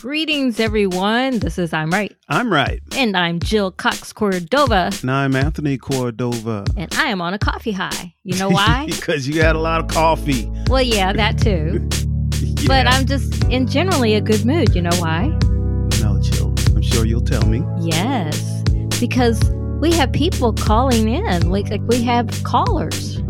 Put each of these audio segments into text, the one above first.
Greetings, everyone. This is I'm Right. I'm right. And I'm Jill Cox Cordova. And I'm Anthony Cordova. And I am on a coffee high. You know why? because you had a lot of coffee. Well, yeah, that too. yeah. But I'm just in generally a good mood. You know why? No, Jill. I'm sure you'll tell me. Yes. Because we have people calling in. Like, like we have callers.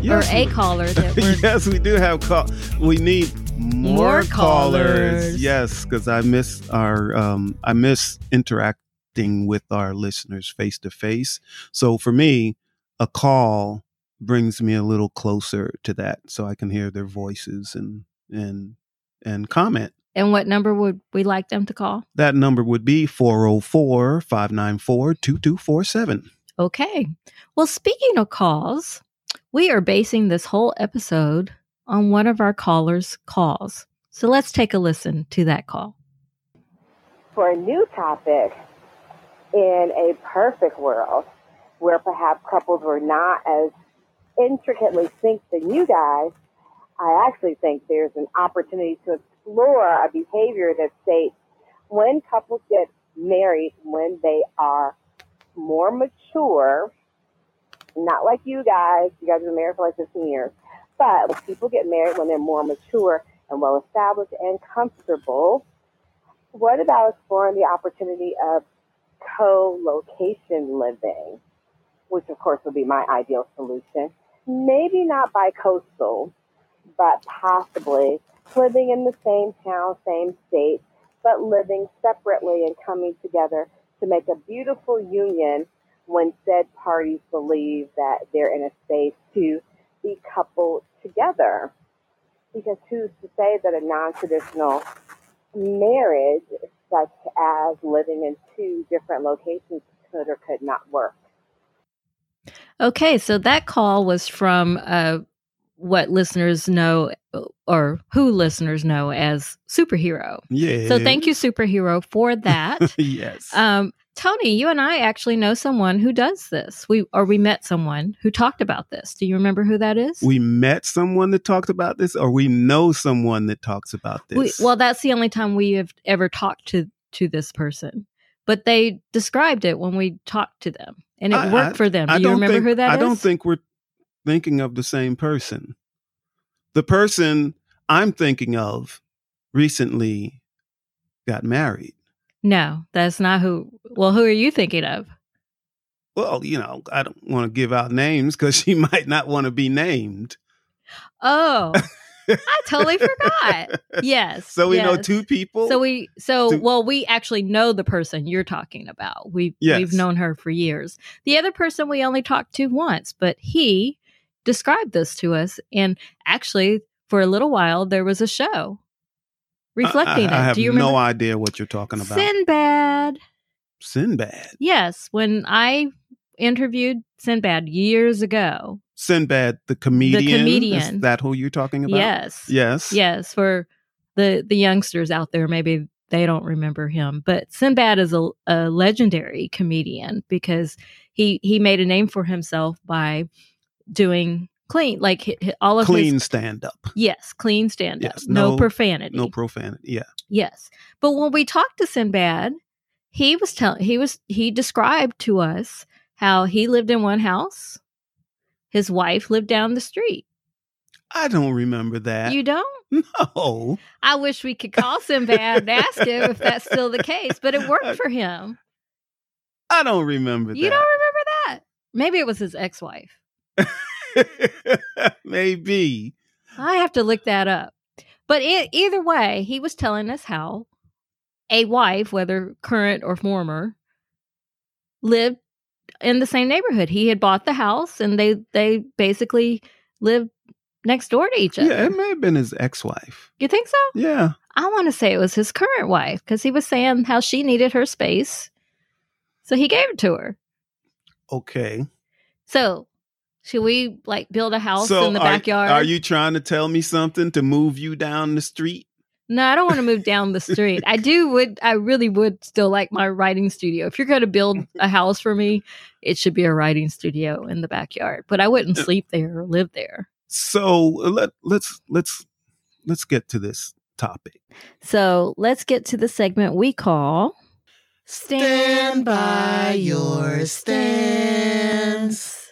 Yes, or a caller that yes, we do have call. We need more, more callers. callers. Yes, because I miss our um, I miss interacting with our listeners face to face. So for me, a call brings me a little closer to that, so I can hear their voices and and and comment. And what number would we like them to call? That number would be 404 594 2247. Okay. Well, speaking of calls, we are basing this whole episode on one of our callers' calls. So let's take a listen to that call. For a new topic, in a perfect world where perhaps couples were not as intricately synced than you guys, I actually think there's an opportunity to explore a behavior that states when couples get married, when they are more mature, not like you guys, you guys have been married for like 15 years, but people get married when they're more mature and well established and comfortable. What about exploring the opportunity of co-location living, which of course would be my ideal solution? Maybe not bicoastal, but possibly living in the same town, same state, but living separately and coming together to make a beautiful union when said parties believe that they're in a space to be coupled together. Because who's to say that a non traditional marriage, such as living in two different locations, could or could not work? Okay, so that call was from uh, what listeners know or who listeners know as superhero. Yeah. So thank you, superhero, for that. yes. Um, Tony, you and I actually know someone who does this. We or we met someone who talked about this. Do you remember who that is? We met someone that talked about this, or we know someone that talks about this. We, well, that's the only time we have ever talked to to this person. But they described it when we talked to them, and it I, worked I, for them. Do you remember think, who that I is? don't think we're thinking of the same person. The person I'm thinking of recently got married. No, that's not who. Well, who are you thinking of? Well, you know, I don't want to give out names because she might not want to be named. Oh, I totally forgot. Yes. So we yes. know two people. So we so two. well we actually know the person you're talking about. We yes. we've known her for years. The other person we only talked to once, but he described this to us and actually for a little while there was a show reflecting I, I, I it. have Do you remember? no idea what you're talking about. Sinbad. Sinbad. Yes, when I interviewed Sinbad years ago. Sinbad, the comedian. The comedian. Is that who you're talking about? Yes. Yes. Yes. For the the youngsters out there, maybe they don't remember him, but Sinbad is a, a legendary comedian because he he made a name for himself by doing clean like all of clean his, stand up yes clean stand up yes, no, no, profanity. no profanity yeah. Yes. But when we talked to sinbad he was telling he was he described to us how he lived in one house his wife lived down the street. I don't remember that. You don't? No. I wish we could call sinbad and ask him if that's still the case but it worked for him. I don't remember you that. don't remember that? Maybe it was his ex-wife Maybe. I have to look that up. But it, either way, he was telling us how a wife, whether current or former, lived in the same neighborhood. He had bought the house and they they basically lived next door to each other. Yeah, it may have been his ex-wife. You think so? Yeah. I want to say it was his current wife because he was saying how she needed her space. So he gave it to her. Okay. So should we like build a house so in the are, backyard? Are you trying to tell me something to move you down the street? No, I don't want to move down the street. I do would I really would still like my writing studio. If you're going to build a house for me, it should be a writing studio in the backyard. But I wouldn't sleep there or live there. So uh, let let's let's let's get to this topic. So let's get to the segment we call Stand by your stance.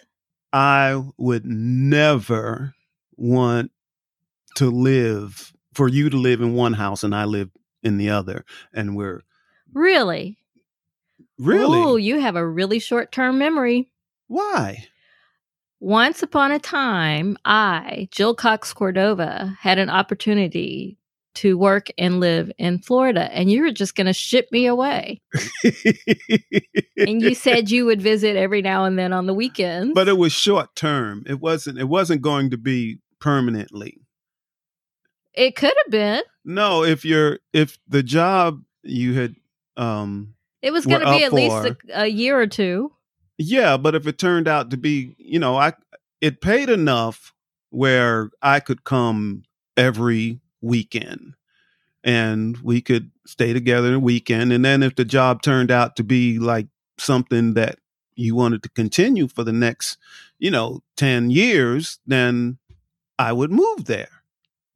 I would never want to live for you to live in one house and I live in the other. And we're Really? really Ooh, you have a really short term memory. why? Once upon a time, I, Jill Cox Cordova, had an opportunity to work and live in Florida, and you were just going to ship me away. And you said you would visit every now and then on the weekends. but it was short term. It wasn't it wasn't going to be permanently. it could have been. No, if you're if the job you had um It was going to be at least a, a year or two. Yeah, but if it turned out to be, you know, I it paid enough where I could come every weekend and we could stay together a weekend and then if the job turned out to be like something that you wanted to continue for the next, you know, 10 years, then I would move there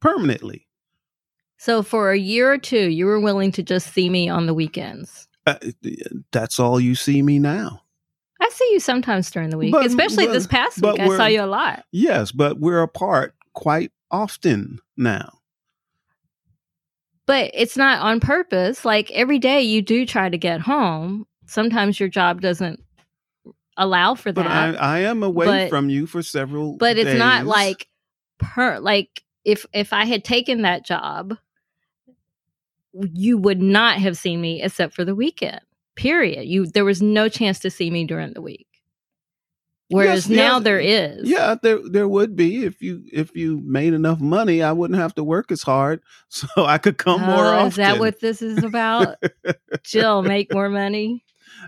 permanently. So for a year or two, you were willing to just see me on the weekends. Uh, that's all you see me now. I see you sometimes during the week, But- especially but- this past week. I saw you a lot. Yes, but we're apart quite often now. But it's not on purpose. Like every day you do try to get home. Sometimes your job doesn't allow for that. But I. I am away But- from you for several. But, it's not like per like if if I had taken that job, you would not have seen me except for the weekend. Period. You there was no chance to see me during the week. Whereas Yes, now yes. there is. Yeah, there there would be if you if you made enough money, I wouldn't have to work as hard, so I could come more Oh, often. Is that what this is about? Jill, make more money.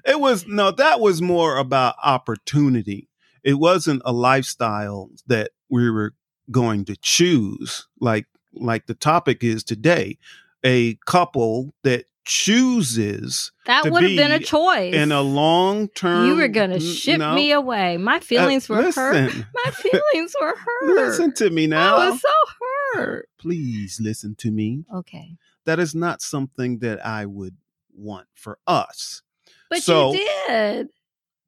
it was? No, that was more about opportunity. It wasn't a lifestyle that we were going to choose, like like the topic is today. A couple that chooses That would have been a choice. in a long term. you were going to ship me away. My feelings uh, were hurt. My feelings were hurt. Listen to me now. I was so hurt. Please listen to me. Okay. That is not something that I would want for us. But So- you did.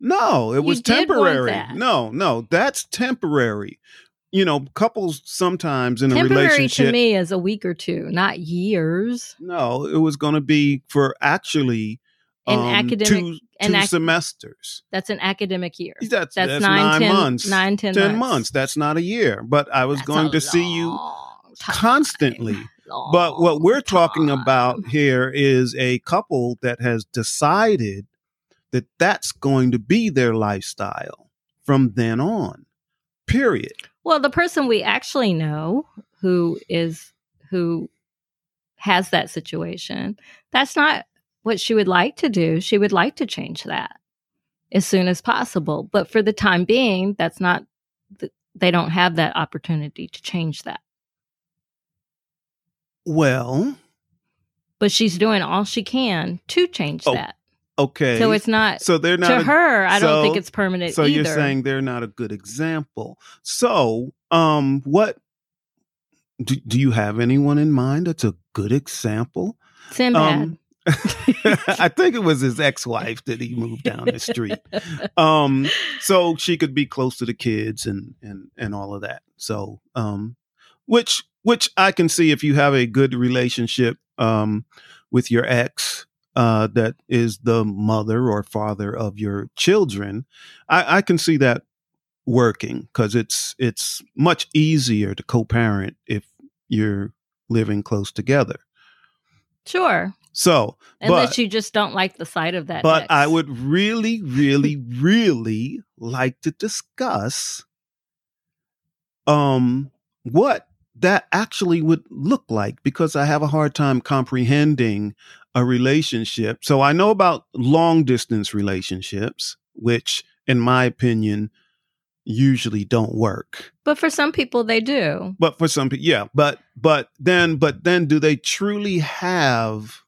No, it You was temporary. No, no, that's temporary. You know, couples sometimes in a relationship. to me is a week or two, not years. No, it was going to be for actually An um, academic- two, an two ac- semesters. That's an academic year. That's, That's, that's nine, nine ten- months. Nine, ten, 10 months. That's not a year. But I was That's going to see you time. constantly. But what we're talking about here is a couple that has decided that that's going to be their lifestyle from then on. Period. Well, the person we actually know who is who has that situation, that's not what she would like to do. She would like to change that as soon as possible. But for the time being, that's not, they don't have that opportunity to change that. Well, But she's doing all she can to change Oh, that. Okay. So it's not so they're not to a- her, I don't think it's permanent so either. you're saying they're not a good example. So, um what do, do you have anyone in mind that's a good example? Sinbad. Um, I think it was his ex-wife that he moved down the street. um so she could be close to the kids and and and all of that so um which which i can see if you have a good relationship um with your ex uh that is the mother or father of your children i i can see that working because it's it's much easier to co-parent if you're living close together sure. so Unless but you just don't like the sight of that. but. I would really, really, really like to discuss um what that actually would look like because I have a hard time comprehending a relationship. So I know about long distance relationships, which in my opinion usually don't work. But for some people, they do. But for some people, yeah. But but then but then do they truly have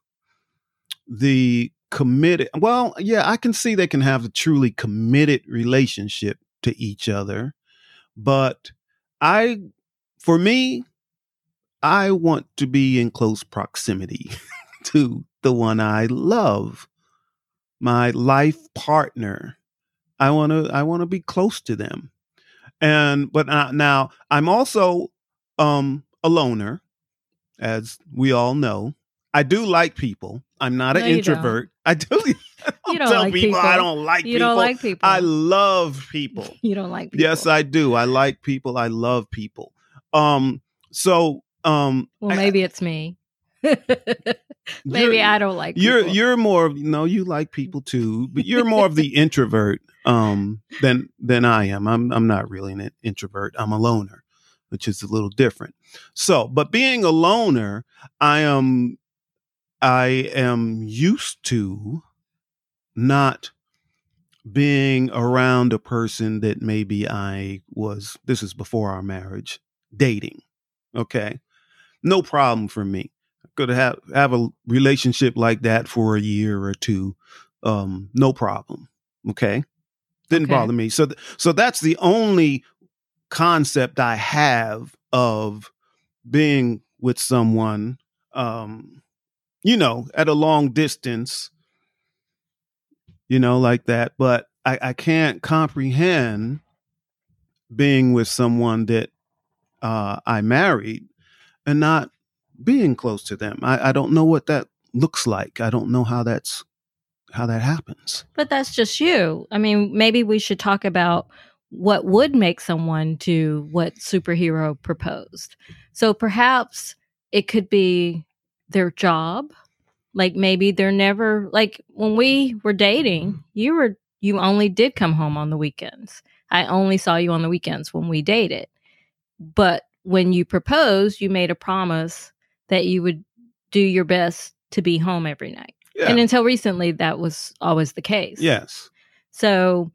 the committed? Well, yeah, I can see they can have a truly committed relationship to each other. But I, for me, I want to be in close proximity to the one I love, my life partner. I want to I want to be close to them. And but uh, now I'm also um a loner as we all know. I do like people. I'm not No, an introvert. I do. I don't You don't tell like people, I don't like you people. don't like people. I love people. you don't like people. Yes, I do. I like people. I love people. Um so um Well, I- maybe it's me. maybe you're- I don't like you're people. you're more of no you like people too but you're more of the introvert um than than i am. I'm i'm not really an introvert. I'm a loner which is a little different. So but being a loner i am i am used to not being around a person that maybe i was this is before our marriage dating okay? No problem for me could have have a relationship like that for a year or two um no problem okay? Didn't Okay. bother me. So th- so that's the only concept i have of being with someone um you know at a long distance you know like that. But i i can't comprehend being with someone that uh i married and not being close to them. I, I don't know what that looks like. I don't know how that's how that happens. But that's just you. I mean, maybe we should talk about what would make someone do what superhero proposed. So perhaps it could be their job. Like maybe they're never like when we were dating, you were you only did come home on the weekends. I only saw you on the weekends when we dated. But when you proposed, you made a promise that you would do your best to be home every night. Yeah. And until recently, that was always the case. yes. So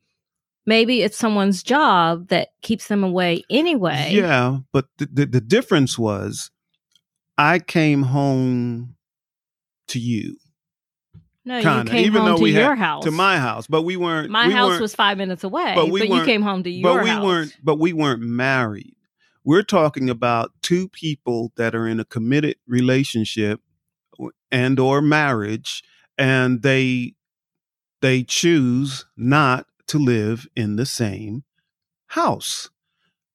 maybe it's someone's job that keeps them away anyway. Yeah, but the, the the difference was I came home to you, No, Kinda, you came even home though to we had- your house. to my house, but we weren't My we house weren't- was five minutes away, but but, you came home to your but we house. weren't but we weren't married. We're talking about two people that are in a committed relationship and or marriage and they they choose not to live in the same house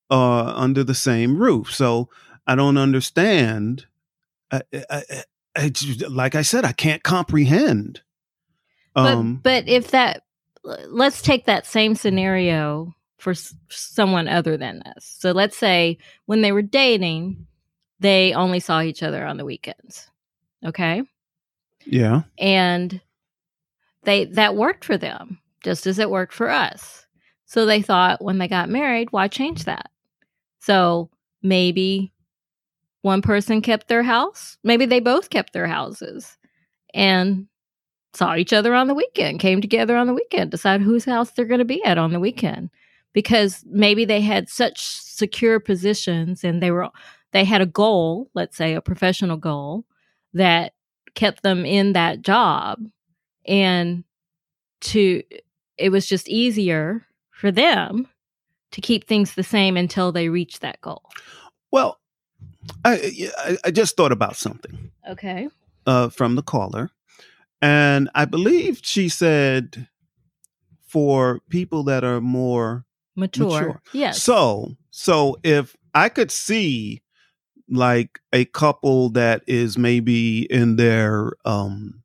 uh under the same roof. So I don't understand I, I, I, like I said I can't comprehend But, um but if that, let's take that same scenario for s- someone other than us. So let's say when they were dating, they only saw each other on the weekends. Okay. yeah. and they that worked for them just as it worked for us so they thought when they got married why change that so maybe one person kept their house maybe they both kept their houses and saw each other on the weekend came together on the weekend decide whose house they're going to be at on the weekend because maybe they had such secure positions and they were they had a goal let's say a professional goal that kept them in that job. And to it was just easier for them to keep things the same until they reach that goal. Well, I, I I just thought about something. Okay. Uh, from the caller, and I believe she said for people that are more mature, Mature. yes so so if I could see like a couple that is maybe in their um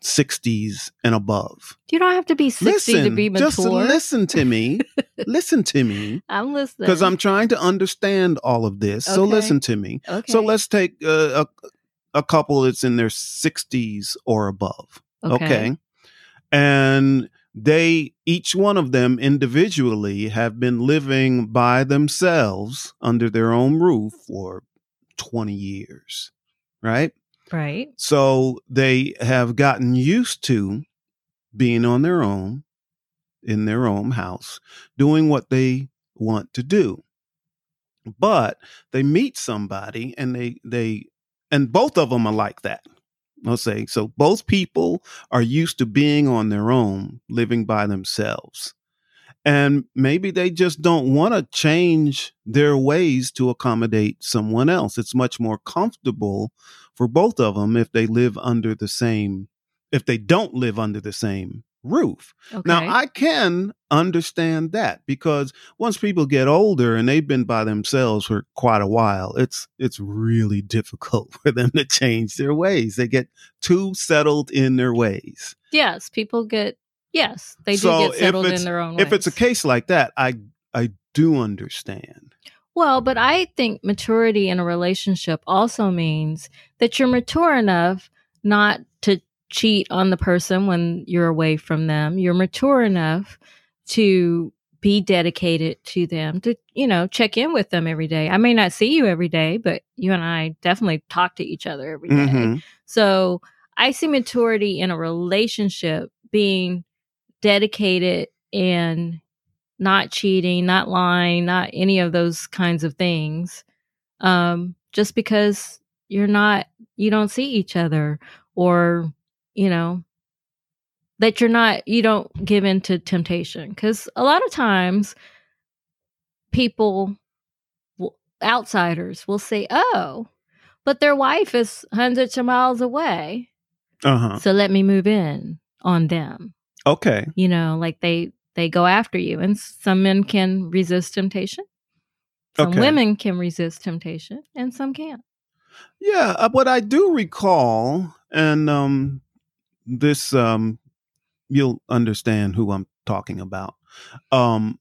60s and above. you don't have to be 60 to be mature just listen to me. listen to me i'm listening because I'm trying to understand all of this. So listen to me. okay So let's take uh, a a couple that's in their 60s or above. Okay. And they, each one of them individually, have been living by themselves under their own roof for 20 years, right? right So they have gotten used to being on their own in their own house, doing what they want to do. But they meet somebody and they, they, and both of them are like that. I'll say so. Both people are used to being on their own, living by themselves. and maybe they just don't want to change their ways to accommodate someone else. It's much more comfortable for both of them if they live under the same, if they don't live under the same roof. Okay. Now, I can understand that because once people get older and they've been by themselves for quite a while, it's it's really difficult for them to change their ways. They get too settled in their ways. yes, people get yes, they do So get settled in their own If it's a case like that, I I do understand. Well, but I think maturity in a relationship also means that you're mature enough not cheat on the person when you're away from them. You're mature enough to be dedicated to them, to, you know, check in with them every day. I may not see you every day, but you and I definitely talk to each other every day. Mhm. So I see maturity in a relationship being dedicated and not cheating, not lying, not any of those kinds of things. Um, just because you're not, you don't see each other or, you know, that you're not, you don't give in to temptation. Because a lot of times people, outsiders will say, oh, but their wife is hundreds of miles away. Uh-huh. So let me move in on them. Okay. You know, like they they go after you, and some men can resist temptation. Some Okay. women can resist temptation, and some can't. Yeah, uh, what I do recall, and um, this um, you'll understand who I'm talking about. Um,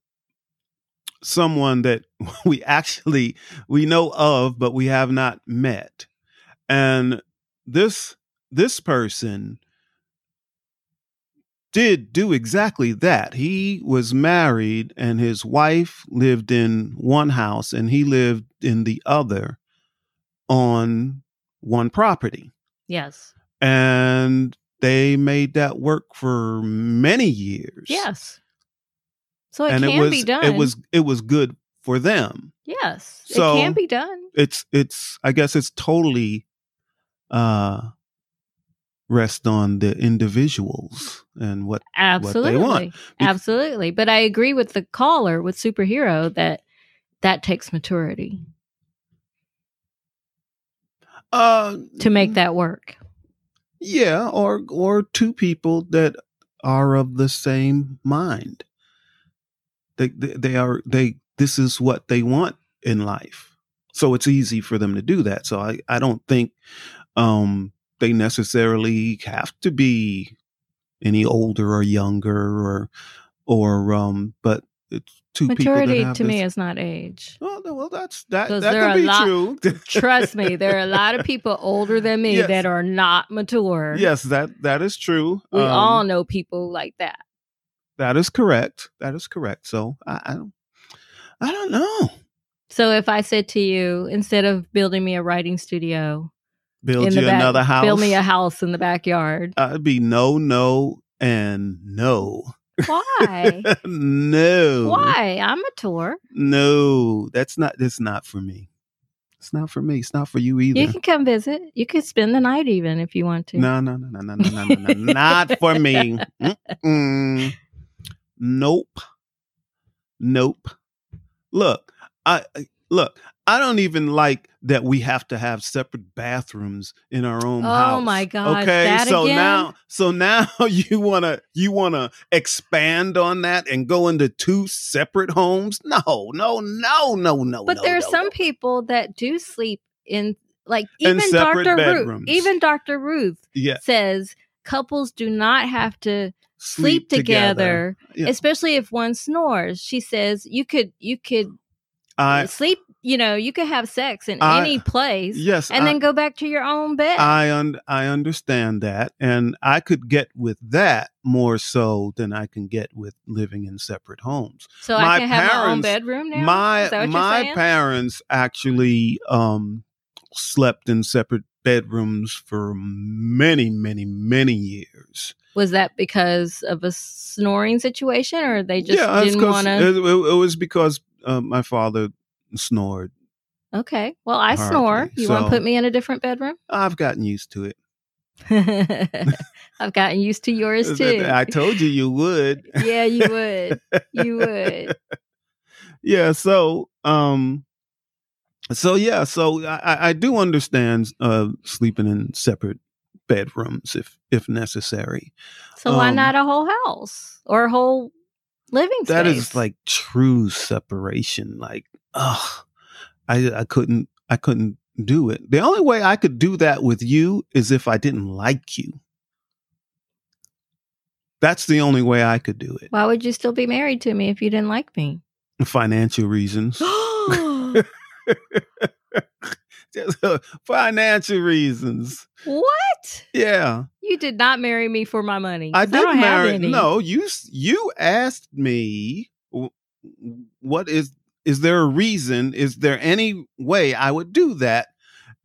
someone that we actually we know of, but we have not met, and this this person did do exactly that. He was married, and his wife lived in one house, and he lived in the other on one property. Yes, And they made that work for many years. yes. So it and can it was be done. it was it was good for them. yes, So- it can be done. It's it's I guess it's totally uh rest on the individuals and what Absolutely, want. Bec- absolutely. But I agree with the caller with superhero that that takes maturity uh to make that work. Yeah, or or two people that are of the same mind. They, they they are they this is what they want in life. So it's easy for them to do that. So I I don't think um they necessarily have to be any older or younger or or um but it's two Maturity people that have to me is not age. well, well that's that that there are be lot- true. Trust me, there are a lot of people older than me Yes. that are not mature. yes, that that is true. We Um, all know people like that. That is correct. That is correct. So I, I don't, I don't know. So if I said to you, instead of building me a writing studio, Build you back, another house. build me a house in the backyard. I'd be no, no, and no. Why? no. Why? I'm a tour. No, that's not. That's not for me. It's not for me. It's not for you either. You can come visit. You can spend the night even if you want to. No, no, no, no, no, no, no, no. not for me. Mm-mm. Nope. Nope. Look, I look. I don't even like that we have to have separate bathrooms in our own Oh house. Oh my god. Okay, so again? now, so now you wanna you wanna expand on that and go into two separate homes? No, no, no, no, no. But no, there are no, some no. people that do sleep in like even Dr. Ruth, even Dr. Ruth Yeah, says couples do not have to sleep, together, Yeah. especially if one snores. She says you could you could I sleep, you know, you could have sex in I- any place yes, and I- then go back to your own bed. I un- I understand that, and I could get with that more so than I can get with living in separate homes. so my I can have my own parents- bedroom now. my Is that what you're my parents actually um, slept in separate bedrooms for many, many, many years. Was that because of a snoring situation, or they just yeah, didn't want it, to? it, it was because uh, my father snored. Okay, well, I Hardly. snore. You want to put me in a different bedroom? I've gotten used to it. I've gotten used to yours too. I told you you would. yeah, you would. You would. yeah. So, um, so yeah. So I, I do understand uh, sleeping in separate bedrooms if if necessary. So why um, not a whole house or a whole living space? That is like true separation. Like, ugh, I I couldn't I couldn't do it. The only way I could do that with you is if I didn't like you. That's the only way I could do it. Why would you still be married to me if you didn't like me? Financial reasons. Just uh, financial reasons. What? Yeah. You did not marry me for my money. I didn't marry. No, you you asked me what is is there a reason? Is there any way I would do that?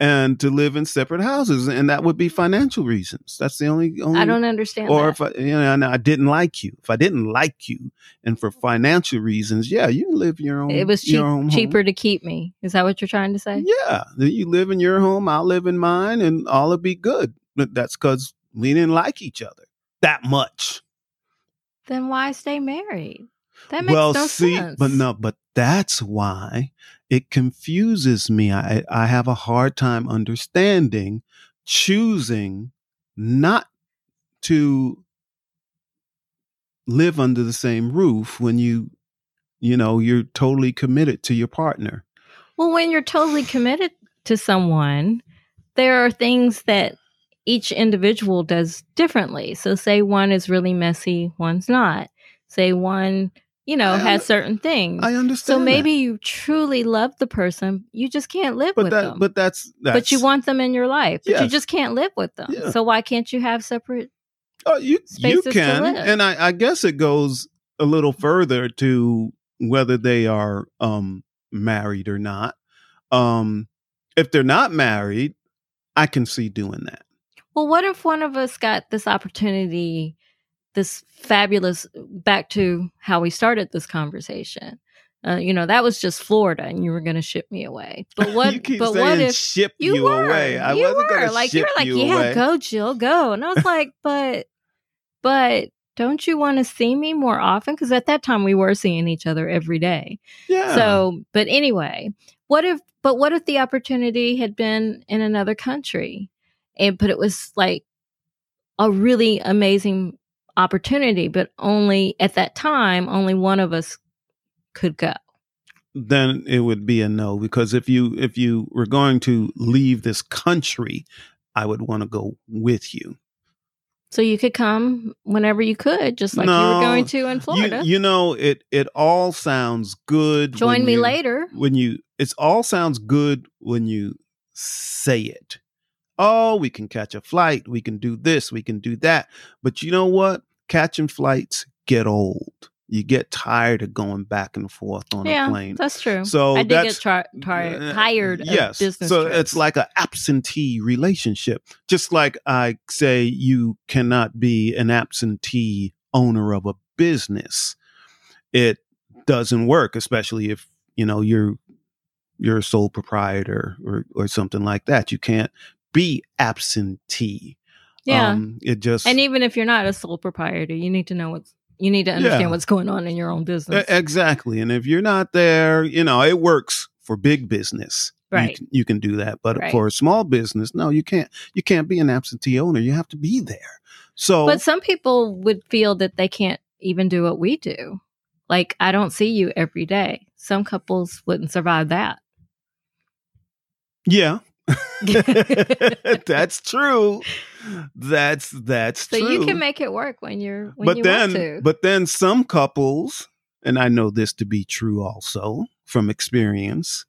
And to live in separate houses, and that would be financial reasons. That's the only. only I don't understand. Or that. if I, you know, I didn't like you, if I didn't like you, and for financial reasons, yeah, you live your own. It was cheap, cheaper to keep me. Is that what you're trying to say? Yeah, you live in your home, I'll live in mine, and all will be good. But that's because we didn't like each other that much. Then why stay married? That makes well, no see, sense. but no, but that's why it confuses me. I I have a hard time understanding choosing not to live under the same roof when you you know you're totally committed to your partner. Well, when you're totally committed to someone, there are things that each individual does differently. So say one is really messy, one's not. Say one you know, has certain things. I understand. So maybe that. you truly love the person, you just can't live but with that, them. But that's, that's but you want them in your life, but yes. you just can't live with them. Yeah. So why can't you have separate? Oh, you you can, and I, I guess it goes a little further to whether they are um, married or not. Um, if they're not married, I can see doing that. Well, what if one of us got this opportunity? This fabulous back to how we started this conversation. Uh, you know, that was just Florida, and you were going to ship me away. But what? but what if ship you, you were? away? I you wasn't were like you were like, you yeah, away. go, Jill, go. And I was like, but, but don't you want to see me more often? Because at that time we were seeing each other every day. Yeah. So, but anyway, what if? But what if the opportunity had been in another country, and but it was like a really amazing opportunity, but only at that time, only one of us could go. Then it would be a no because if you if you were going to leave this country, I would want to go with you. So you could come whenever you could, just like no, you were going to in Florida. You, you, know, it it all sounds good. Join me you, later. When you, it's all sounds good when you say it oh, we can catch a flight, we can do this, we can do that. But you know what? Catching flights get old. You get tired of going back and forth on yeah, a plane. That's true. So I did get tri- tri- tired. Uh, yes. so trips. it's like an absentee relationship. Just like I say, you cannot be an absentee owner of a business. It doesn't work, especially if you know you're you're a sole proprietor or or something like that. You can't be absentee. Yeah. Um, it just and even if you're not a sole proprietor, you need to know what's you need to understand Yeah. what's going on in your own business. Exactly. And if you're not there, you know, it works for big business. You Right. can- You, can do that, but Right. for a small business, no, you can't. You can't be an absentee owner. You have to be there. So, But some people would feel that they can't even do what we do. Like I don't see you every day. Some couples wouldn't survive that. yeah, that's true. That's that's So true. you can make it work when you're when but you then, want to. but then some couples, and I know this to be true also from experience,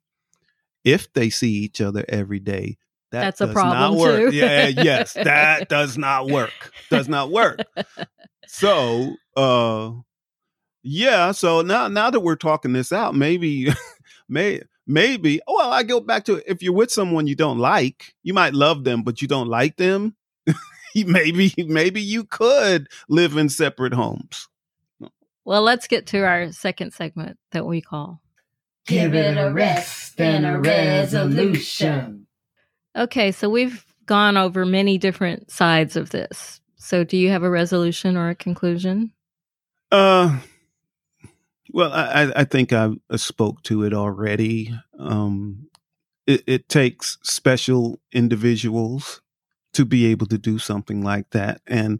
if they see each other every day, that That's a problem, not work. too. Yeah, yes, that does not work. Does not work. So, uh, yeah. So now, now that we're talking this out, maybe, may maybe. Well, I go back to if you're with someone you don't like, you might love them, but you don't like them. maybe, maybe you could live in separate homes. well, let's get to our second segment that we call. Give it a rest and a resolution. Okay, so we've gone over many different sides of this. So, do you have a resolution or a conclusion? Uh, well, I, I think I spoke to it already. Um, it, it takes special individuals to be able to do something like that, and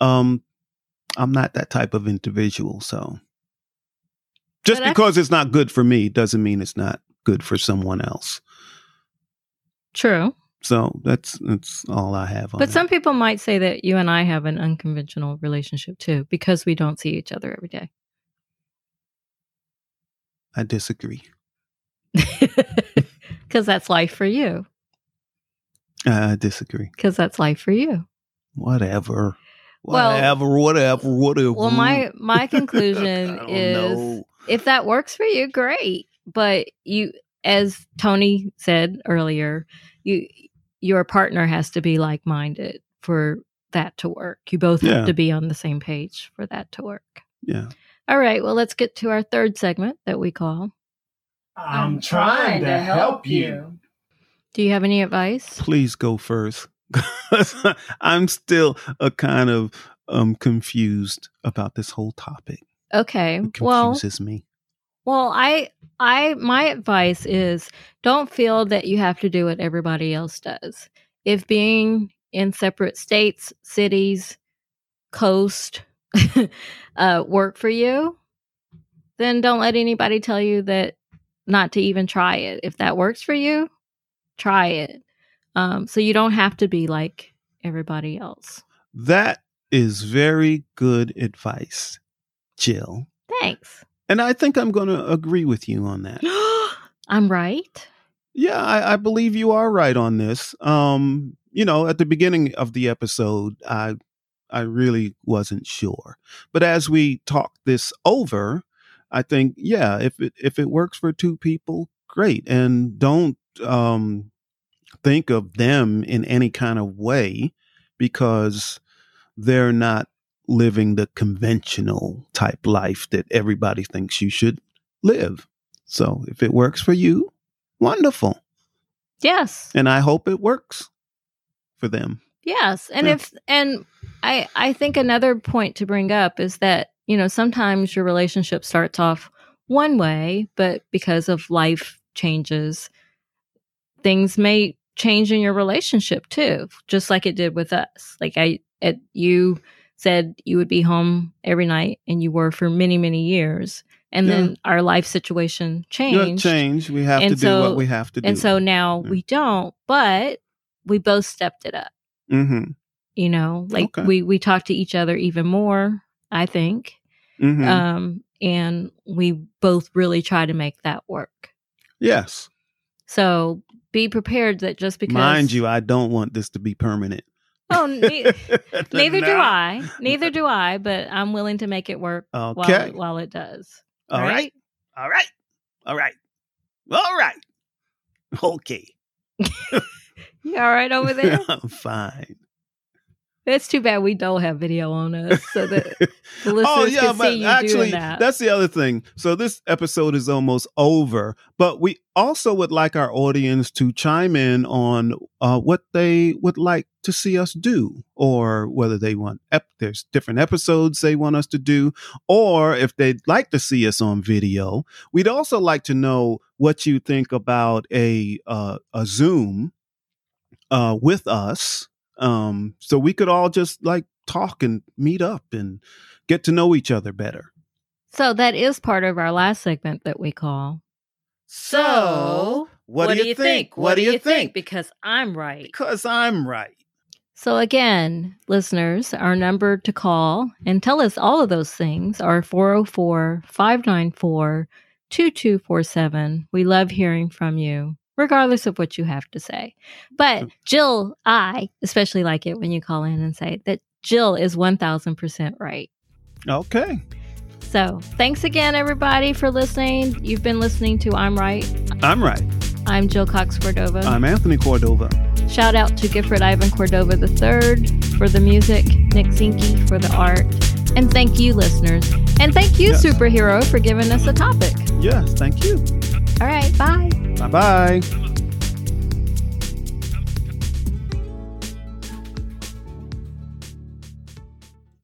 um, I'm not that type of individual. So, just But I- because it's not good for me doesn't mean it's not good for someone else. True. So that's that's all I have on But that. some people might say that you and I have an unconventional relationship too because we don't see each other every day. I disagree. Because that's life for you. I disagree. Because that's life for you. Whatever. Well- Whatever, whatever, whatever. Well, my my conclusion is know. if that works for you, great. But you, as Tony said earlier, you your partner has to be like minded for that to work. You both Yeah. have to be on the same page for that to work. Yeah. All right. Well, let's get to our third segment that we call. I'm trying to help you. Do you have any advice? Please go first. I'm still a kind of um confused about this whole topic. Okay. It Well, confuses me. Well, I I my advice is don't feel that you have to do what everybody else does. If being in separate states, cities, coast uh work for you, then don't let anybody tell you that not to even try it. If that works for you, try it. Um so you don't have to be like everybody else. That is very good advice, Jill. Thanks. And I think I'm going to agree with you on that. I'm right. Yeah, I, I believe you are right on this. Um, you know, at the beginning of the episode, I I really wasn't sure, but as we talk this over, I think yeah, if it if it works for two people, great, and don't um, think of them in any kind of way because they're not living the conventional type life that everybody thinks you should live. So if it works for you, wonderful. Yes. And I hope it works for them. Yes, and Yeah. if and I I think another point to bring up is that you know sometimes your relationship starts off one way, but because of life changes, things may change in your relationship too, just like it did with us. Like I, at you said you would be home every night, and you were for many many years, and Yeah. then our life situation Yeah, changed, change. We have And to do what we have to do. and so now Yeah. we don't. But we both stepped it up mm-hmm. you know like Okay. we we talk to each other even more i think Mm-hmm. um and we both really try to make that work yes. so be prepared that just because Mind you, I don't want this to be permanent. oh ne- neither do i neither do i but i'm willing to make it work while, Okay. it, while it does All right. All right. All right. All right. Okay. you all right over there I'm fine. it's too bad we don't have video on us so that the listeners oh yeah, can but see you actually, doing that that's the other thing. So this episode is almost over, but we also would like our audience to chime in on uh, what they would like to see us do, or whether they want ep- there's different episodes they want us to do, or if they'd like to see us on video. We'd also like to know what you think about a uh, a Zoom uh, with us, um, so we could all just like talk and meet up and get to know each other better. so that is part of our last segment that we call So, what, do you think? What do you think? Because I'm right. Because I'm right. So, again, listeners, our number to call and tell us all of those things are 404 594 2247. We love hearing from you, regardless of what you have to say. But Jill, I especially like it when you call in and say that Jill is 1000% right. Okay. So, thanks again, everybody, for listening. You've been listening to I'm Right. I'm right. I'm Jill Cox Cordova. I'm Anthony Cordova. Shout out to Gifford Ivan Cordova III for the music, Nick Zinke for the art, and thank you, listeners. And thank you, Yes. Superhero, for giving us a topic. Yes, thank you. All right, bye. Bye bye.